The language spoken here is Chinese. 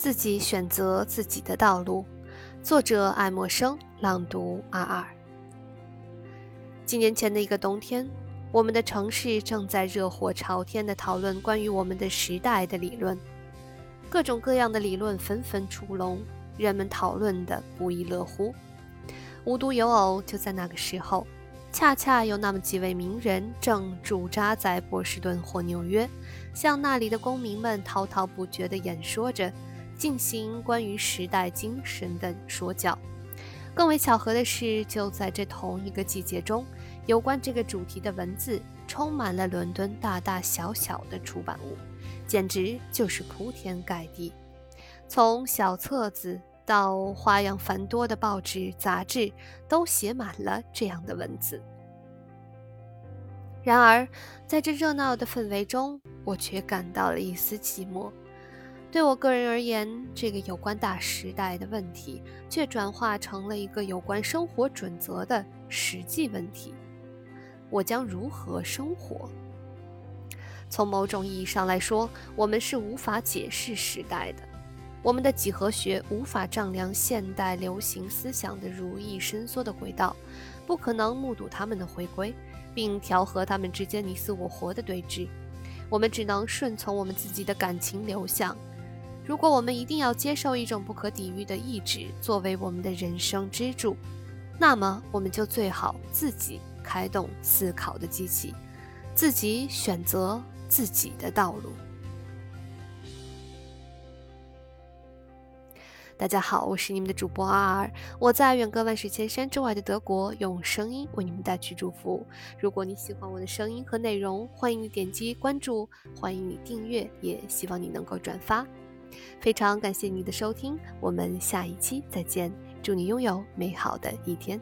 自己选择自己的道路。作者：爱默生，朗读：阿二。几年前的一个冬天，我们的城市正在热火朝天地讨论关于我们的时代的理论，各种各样的理论纷纷出笼，人们讨论的不亦乐乎。无独有偶，就在那个时候。恰恰有那么几位名人正驻扎在波士顿或纽约，向那里的公民们滔滔不绝地演说着，进行关于时代精神的说教。更为巧合的是，就在这同一个季节中，有关这个主题的文字充满了伦敦大大小小的出版物，简直就是铺天盖地，从小册子。到花样繁多的报纸、杂志，都写满了这样的文字。然而，在这热闹的氛围中，我却感到了一丝寂寞。对我个人而言，这个有关大时代的问题，却转化成了一个有关生活准则的实际问题：我将如何生活？从某种意义上来说，我们是无法解释时代的。我们的几何学无法丈量现代流行思想的如意伸缩的轨道，不可能目睹他们的回归，并调和他们之间你死我活的对峙。我们只能顺从我们自己的感情流向。如果我们一定要接受一种不可抵御的意志作为我们的人生支柱，那么我们就最好自己开动思考的机器，自己选择自己的道路。大家好，我是你们的主播阿尔，我在远隔万水千山之外的德国，用声音为你们带去祝福。如果你喜欢我的声音和内容，欢迎你点击关注，欢迎你订阅，也希望你能够转发。非常感谢你的收听，我们下一期再见，祝你拥有美好的一天。